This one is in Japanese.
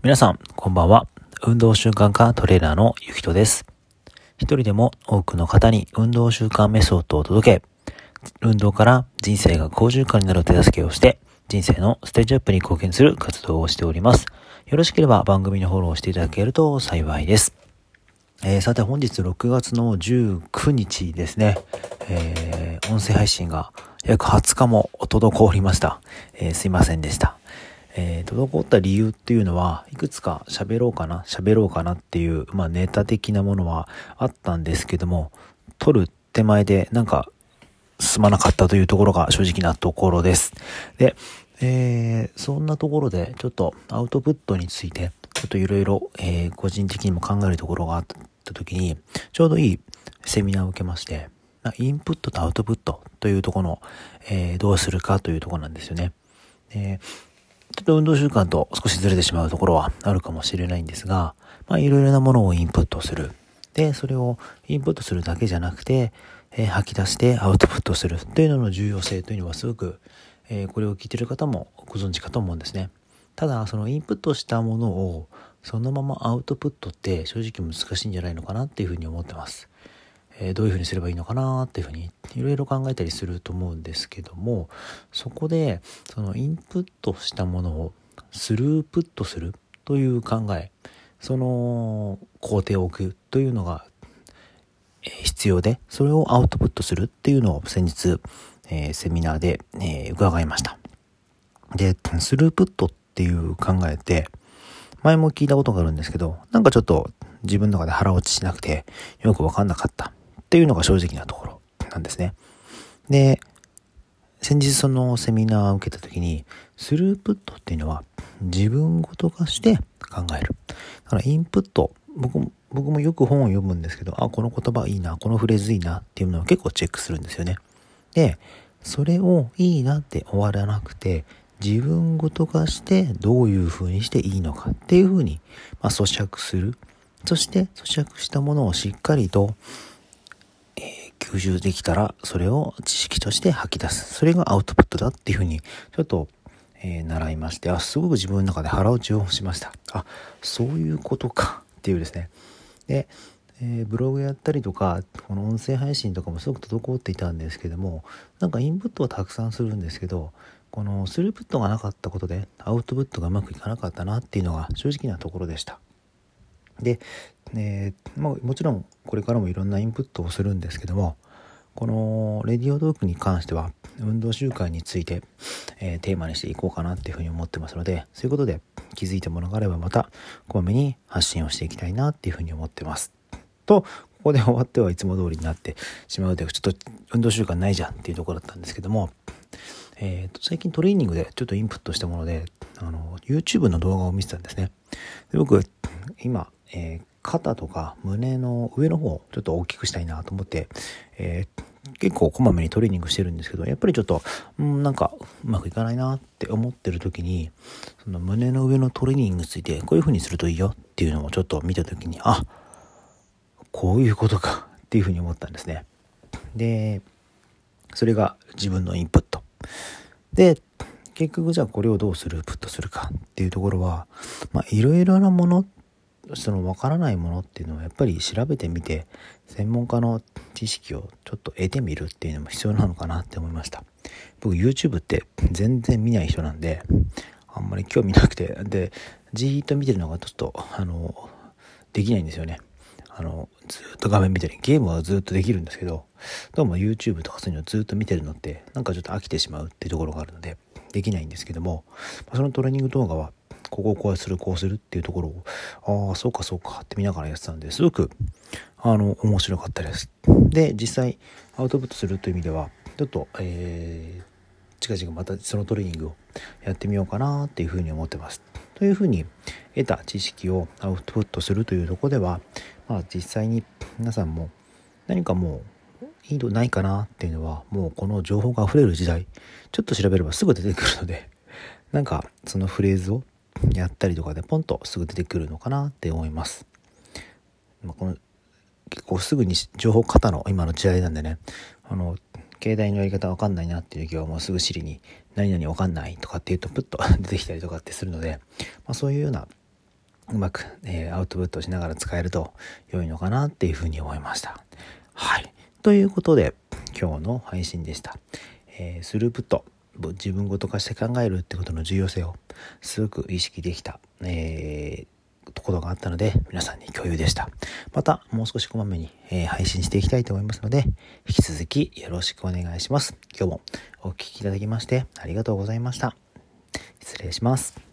皆さん、こんばんは。運動習慣化トレーナーのゆきとです。一人でも多くの方に運動習慣メソッドを届け、運動から人生が好循環になる手助けをして、人生のステージアップに貢献する活動をしております。よろしければ番組のフォローしていただけると幸いです。えー、さて本日6月の19日ですね、えー、音声配信が約20日も滞りました。えー、すいませんでした。えー、滞った理由っていうのは、いくつか喋ろうかな、喋ろうかなっていう、まあネタ的なものはあったんですけども、撮る手前でなんか進まなかったというところが正直なところです。で、えー、そんなところでちょっとアウトプットについて、ちょっといろいろ、え個人的にも考えるところがあった時に、ちょうどいいセミナーを受けまして、インプットとアウトプットというところの、えー、どうするかというところなんですよね。でちょっと運動習慣と少しずれてしまうところはあるかもしれないんですが、まあいろいろなものをインプットする。で、それをインプットするだけじゃなくて、えー、吐き出してアウトプットするというのの重要性というのはすごく、えー、これを聞いてる方もご存知かと思うんですね。ただ、そのインプットしたものをそのままアウトプットって正直難しいんじゃないのかなっていうふうに思ってます。え、どういうふうにすればいいのかなっていうふうにいろいろ考えたりすると思うんですけどもそこでそのインプットしたものをスループットするという考えその工程を置くというのが必要でそれをアウトプットするっていうのを先日、え、セミナーで、え、伺いました。でスループットっていう考えて前も聞いたことがあるんですけどなんかちょっと自分の中で腹落ちしなくてよくわかんなかった。っていうのが正直なところなんですね。で、先日そのセミナーを受けた時に、スループットっていうのは自分ごと化して考える。だからインプット、僕も、僕もよく本を読むんですけど、あ、この言葉いいな、このフレーズいいなっていうのを結構チェックするんですよね。で、それをいいなって終わらなくて、自分ごと化してどういう風にしていいのかっていう風に、まあ、咀嚼する。そして咀嚼したものをしっかりと吸収できたら、それを知識として吐き出す。それがアウトプットだっていうふうに、ちょっと、えー、習いまして、あ、すごく自分の中で腹落ちをしました。あ、そういうことかっていうですね。で、えー、ブログやったりとか、この音声配信とかもすごく滞っていたんですけども、なんかインプットはたくさんするんですけど、このスループットがなかったことで、アウトプットがうまくいかなかったなっていうのが正直なところでした。で、えー、ま、もちろんこれからもいろんなインプットをするんですけどもこのレディオトークに関しては運動習慣について、えー、テーマにしていこうかなっていうふうに思ってますのでそういうことで気づいたものがあればまたこまめに発信をしていきたいなっていうふうに思ってます。とここで終わってはいつも通りになってしまうというちょっと運動習慣ないじゃんっていうところだったんですけどもえーと、最近トレーニングでちょっとインプットしたものであの YouTube の動画を見てたんですね。で僕今えー、肩とか胸の上の方をちょっと大きくしたいなと思って、えー、結構こまめにトレーニングしてるんですけど、やっぱりちょっと、うん、なんかうまくいかないなって思ってる時に、その胸の上のトレーニングについてこういう風にするといいよっていうのをちょっと見た時に、あ、こういうことかっていう風に思ったんですね。で、それが自分のインプット。で、結局じゃあこれをどうする？プットするかっていうところは、まあいろいろなものっその分からないものっていうのはやっぱり調べてみて専門家の知識をちょっと得てみるっていうのも必要なのかなって思いました。僕 YouTube って全然見ない人なんであんまり興味なくて。でじーっと見てるのがちょっとあのできないんですよね。あのずっと画面見たりゲームはずっとできるんですけどどうも YouTube とかそういうのをずっと見てるのってなんかちょっと飽きてしまうっていうところがあるのでできないんですけどもそのトレーニング動画はここをこうするこうするっていうところをああそうかそうかって見ながらやってたんですごくあの面白かったです。で実際アウトプットするという意味ではちょっとえー、近々またそのトレーニングをやってみようかなっていうふうに思ってます。というふうに得た知識をアウトプットするというとこではまあ実際に皆さんも何かもういいのないかなっていうのはもうこの情報が溢れる時代ちょっと調べればすぐ出てくるのでなんかそのフレーズをやったりとかでポンとすぐ出てくるのかなって思います。ま、この結構すぐに情報型の今の時代なんでねあの携帯のやり方わかんないなっていう時はもうすぐシリに何々わかんないとかって言うとプッと出てきたりとかってするので、まあ、そういうようなうまく、えー、アウトプットしながら使えると良いのかなっていうふうに思いました。はい。ということで、今日の配信でした。えー、スループット、自分ごと化して考えるってことの重要性をすごく意識できた、えー、ところがあったので、皆さんに共有でした。また、もう少しこまめに、えー、配信していきたいと思いますので、引き続きよろしくお願いします。今日もお聴きいただきましてありがとうございました。失礼します。